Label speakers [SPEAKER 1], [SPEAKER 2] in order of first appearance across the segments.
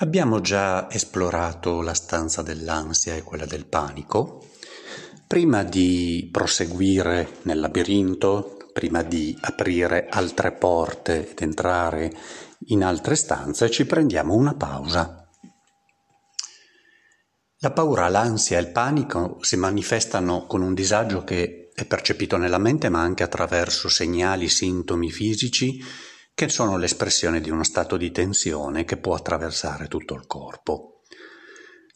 [SPEAKER 1] Abbiamo già esplorato la stanza dell'ansia e quella del panico. Prima di proseguire nel labirinto, prima di aprire altre porte ed entrare in altre stanze, ci prendiamo una pausa. La paura, l'ansia e il panico si manifestano con un disagio che è percepito nella mente, ma anche attraverso segnali, sintomi fisici che sono l'espressione di uno stato di tensione che può attraversare tutto il corpo.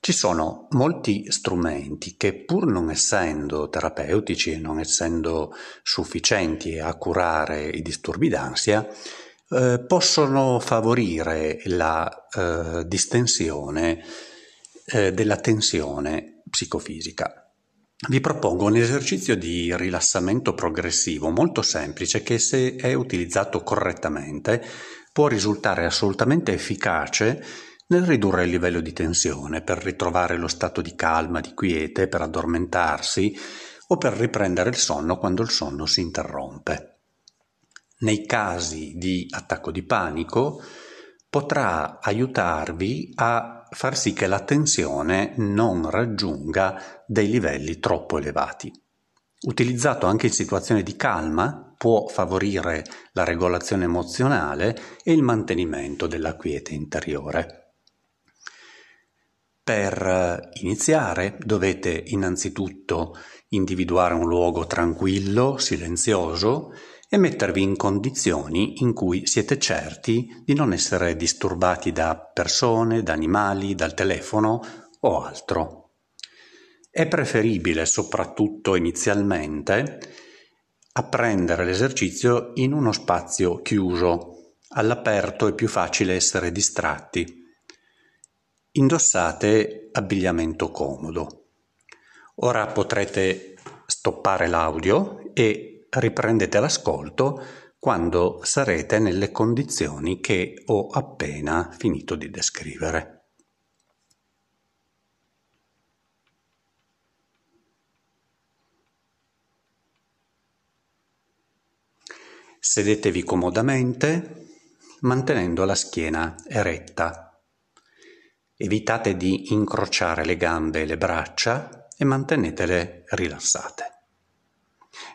[SPEAKER 1] Ci sono molti strumenti che pur non essendo terapeutici e non essendo sufficienti a curare i disturbi d'ansia, eh, possono favorire la eh, distensione eh, della tensione psicofisica. Vi propongo un esercizio di rilassamento progressivo molto semplice che se è utilizzato correttamente può risultare assolutamente efficace nel ridurre il livello di tensione, per ritrovare lo stato di calma, di quiete, per addormentarsi o per riprendere il sonno quando il sonno si interrompe. Nei casi di attacco di panico potrà aiutarvi a far sì che la tensione non raggiunga dei livelli troppo elevati. Utilizzato anche in situazioni di calma, può favorire la regolazione emozionale e il mantenimento della quiete interiore. Per iniziare dovete innanzitutto individuare un luogo tranquillo, silenzioso e mettervi in condizioni in cui siete certi di non essere disturbati da persone, da animali, dal telefono o altro. È preferibile, soprattutto inizialmente, apprendere l'esercizio in uno spazio chiuso. All'aperto è più facile essere distratti. Indossate abbigliamento comodo. Ora potrete stoppare l'audio e riprendete l'ascolto quando sarete nelle condizioni che ho appena finito di descrivere. Sedetevi comodamente mantenendo la schiena eretta. Evitate di incrociare le gambe e le braccia e mantenetele rilassate.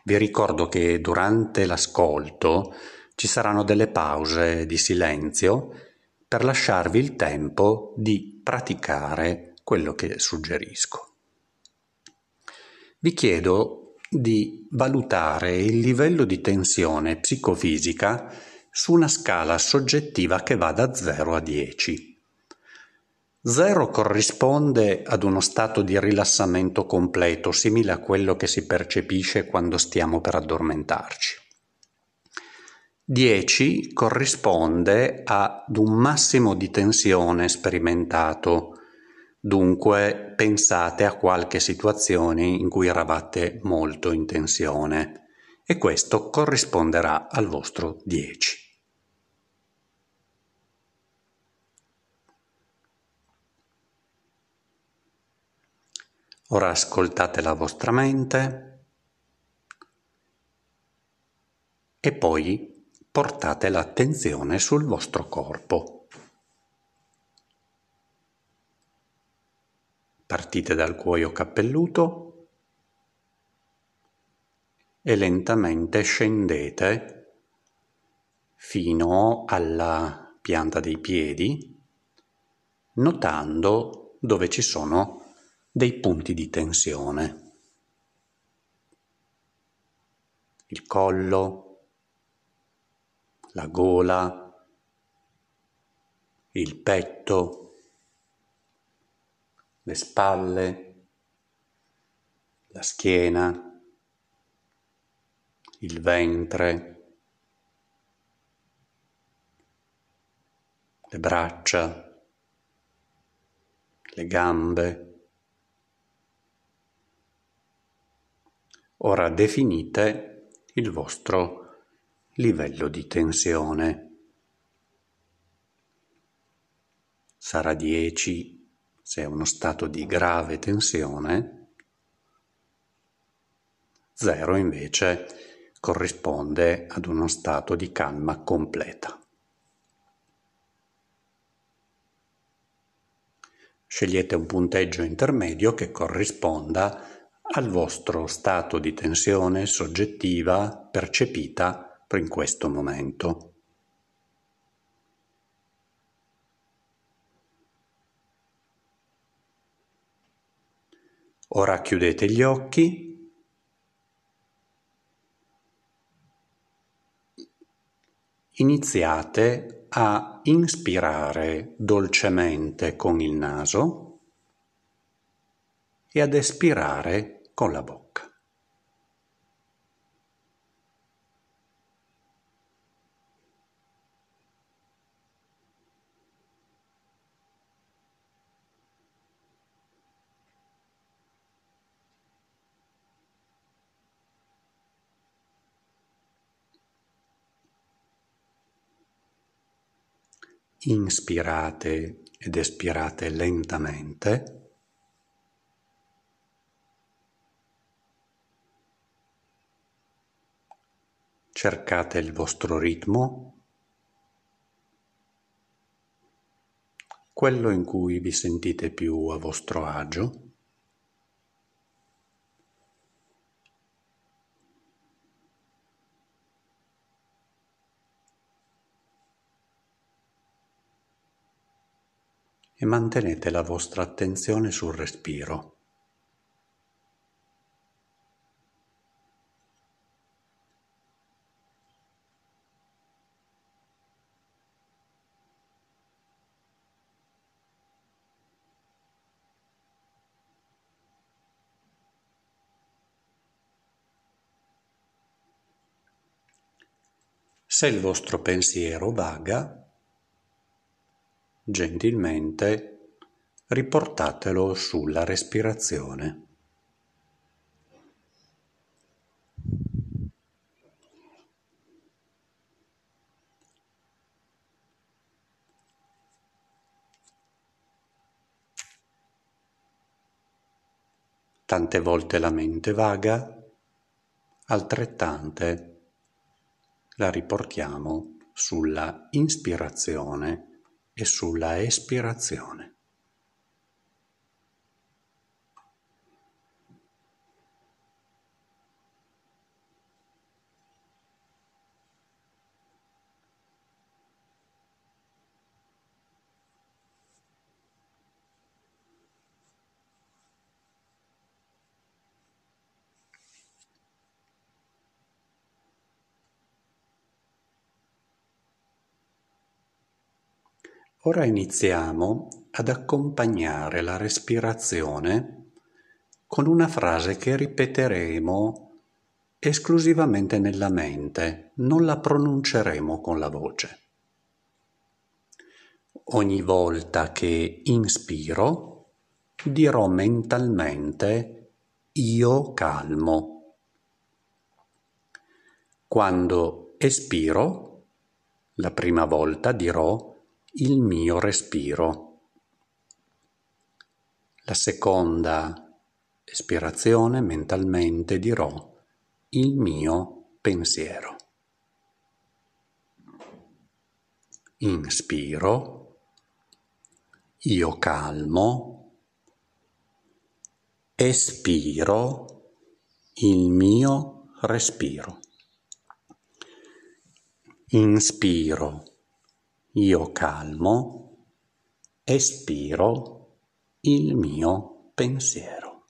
[SPEAKER 1] Vi ricordo che durante l'ascolto ci saranno delle pause di silenzio per lasciarvi il tempo di praticare quello che suggerisco. Vi chiedo di valutare il livello di tensione psicofisica su una scala soggettiva che va da 0 a 10. Zero corrisponde ad uno stato di rilassamento completo, simile a quello che si percepisce quando stiamo per addormentarci. 10 corrisponde ad un massimo di tensione sperimentato, dunque pensate a qualche situazione in cui eravate molto in tensione e questo corrisponderà al vostro 10. Ora ascoltate la vostra mente e poi portate l'attenzione sul vostro corpo. Partite dal cuoio cappelluto e lentamente scendete fino alla pianta dei piedi, notando dove ci sono dei punti di tensione. Il collo, la gola, il petto, le spalle, la schiena, il ventre, le braccia, le gambe, Ora definite il vostro livello di tensione. Sarà 10 se è uno stato di grave tensione, 0 invece corrisponde ad uno stato di calma completa. Scegliete un punteggio intermedio che corrisponda al vostro stato di tensione soggettiva percepita in questo momento. Ora chiudete gli occhi. Iniziate a inspirare dolcemente con il naso e ad espirare con la bocca. inspirate ed espirate lentamente. Cercate il vostro ritmo, quello in cui vi sentite più a vostro agio. e mantenete la vostra attenzione sul respiro. Se il vostro pensiero vaga, gentilmente riportatelo sulla respirazione. Tante volte la mente vaga, altrettante la riportiamo sulla ispirazione e sulla espirazione. Ora iniziamo ad accompagnare la respirazione con una frase che ripeteremo esclusivamente nella mente, non la pronunceremo con la voce. Ogni volta che inspiro dirò mentalmente io calmo. Quando espiro, la prima volta dirò il mio respiro. La seconda espirazione mentalmente dirò il mio pensiero. Inspiro, io calmo, espiro il mio respiro. Inspiro io calmo, espiro il mio pensiero.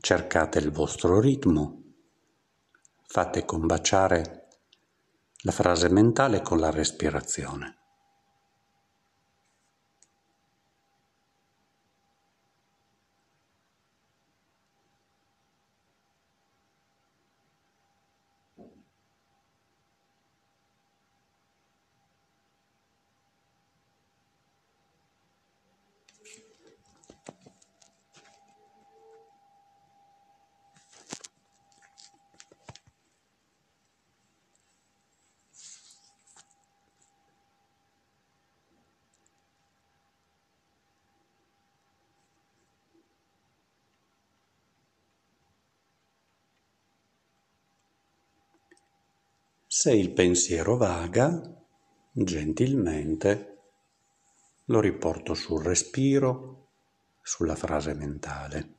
[SPEAKER 1] Cercate il vostro ritmo, fate combaciare la frase mentale con la respirazione. Se il pensiero vaga, gentilmente lo riporto sul respiro, sulla frase mentale.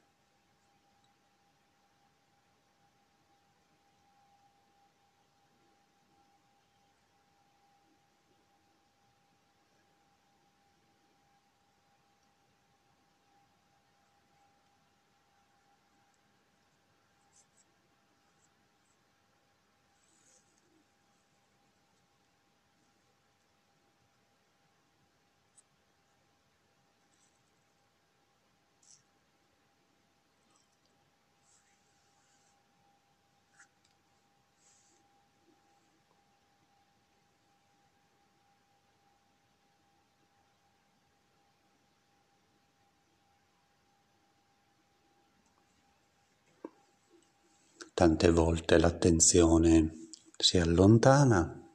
[SPEAKER 1] Tante volte l'attenzione si allontana,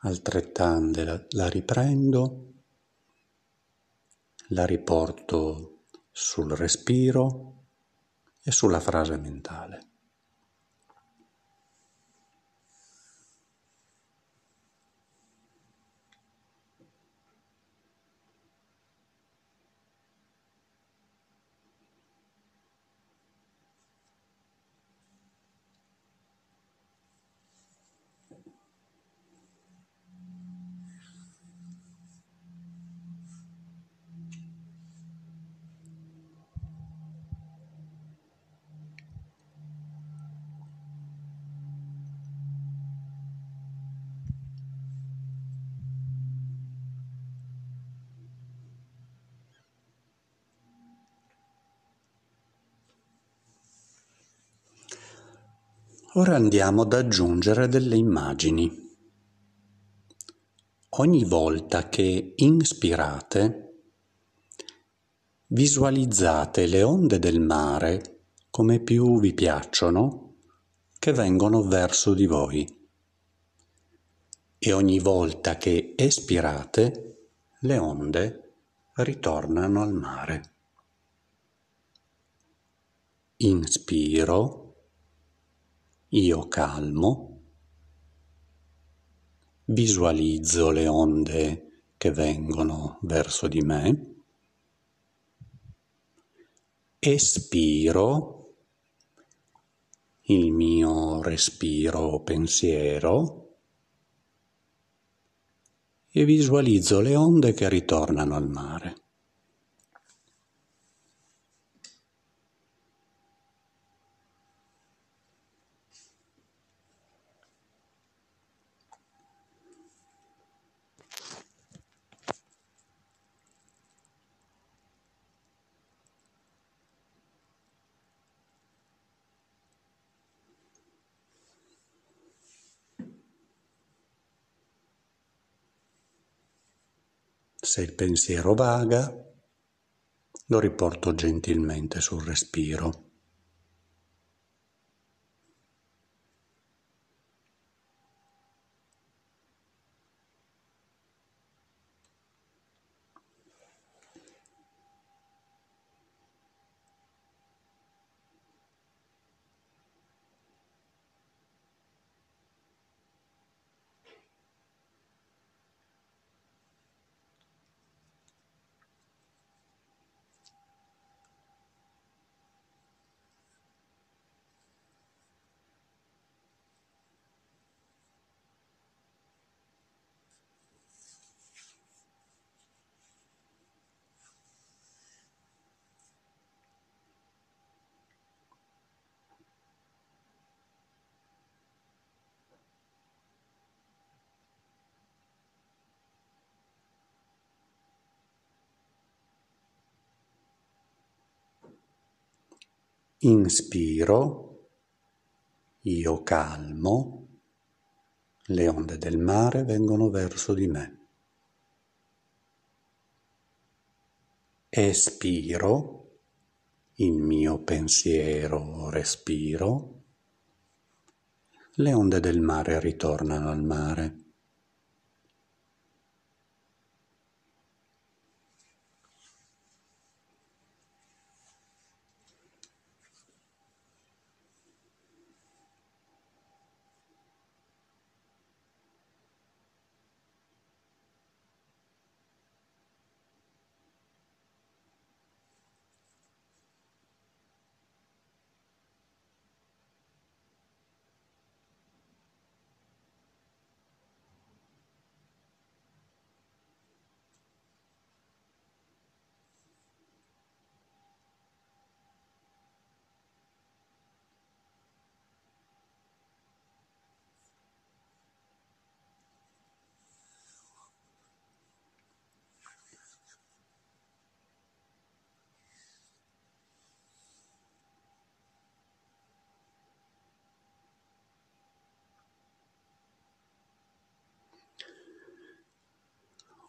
[SPEAKER 1] altrettante la, la riprendo, la riporto sul respiro e sulla frase mentale. Ora andiamo ad aggiungere delle immagini. Ogni volta che inspirate, visualizzate le onde del mare come più vi piacciono, che vengono verso di voi. E ogni volta che espirate, le onde ritornano al mare. Inspiro io calmo, visualizzo le onde che vengono verso di me, espiro il mio respiro pensiero e visualizzo le onde che ritornano al mare. Se il pensiero vaga, lo riporto gentilmente sul respiro. Inspiro, io calmo, le onde del mare vengono verso di me. Espiro, il mio pensiero respiro, le onde del mare ritornano al mare.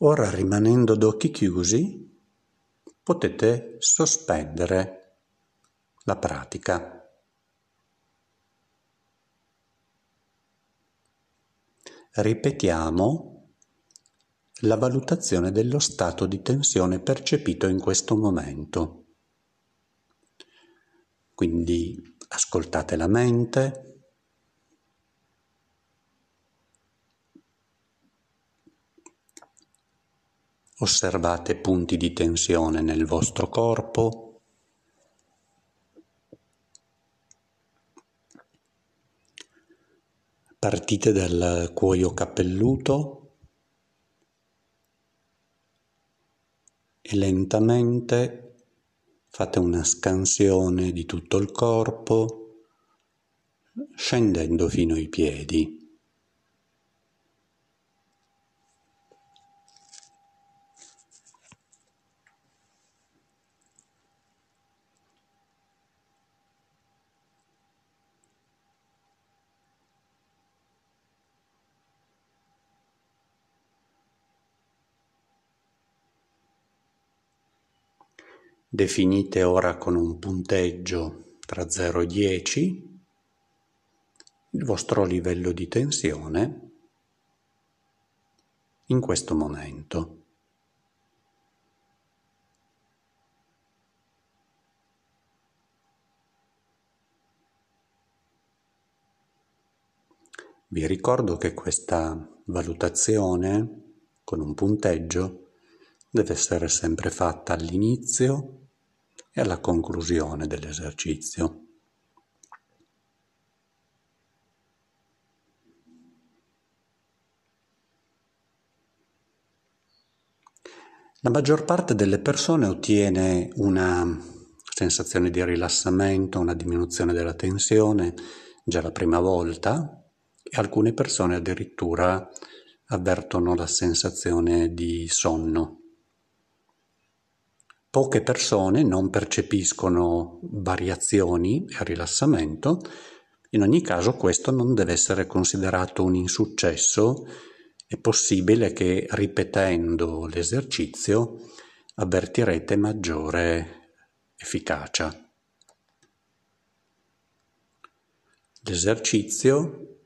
[SPEAKER 1] Ora rimanendo d'occhi chiusi potete sospendere la pratica. Ripetiamo la valutazione dello stato di tensione percepito in questo momento. Quindi ascoltate la mente, Osservate punti di tensione nel vostro corpo. Partite dal cuoio capelluto e lentamente fate una scansione di tutto il corpo scendendo fino ai piedi. Definite ora con un punteggio tra 0 e 10 il vostro livello di tensione in questo momento. Vi ricordo che questa valutazione con un punteggio deve essere sempre fatta all'inizio e alla conclusione dell'esercizio. La maggior parte delle persone ottiene una sensazione di rilassamento, una diminuzione della tensione già la prima volta e alcune persone addirittura avvertono la sensazione di sonno. Poche persone non percepiscono variazioni e rilassamento, in ogni caso questo non deve essere considerato un insuccesso, è possibile che ripetendo l'esercizio avvertirete maggiore efficacia. L'esercizio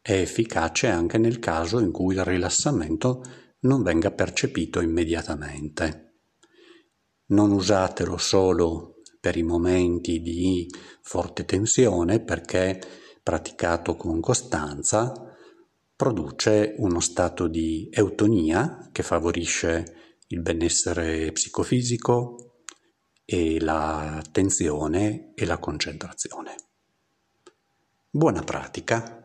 [SPEAKER 1] è efficace anche nel caso in cui il rilassamento non venga percepito immediatamente non usatelo solo per i momenti di forte tensione perché praticato con costanza produce uno stato di eutonia che favorisce il benessere psicofisico e l'attenzione e la concentrazione. Buona pratica!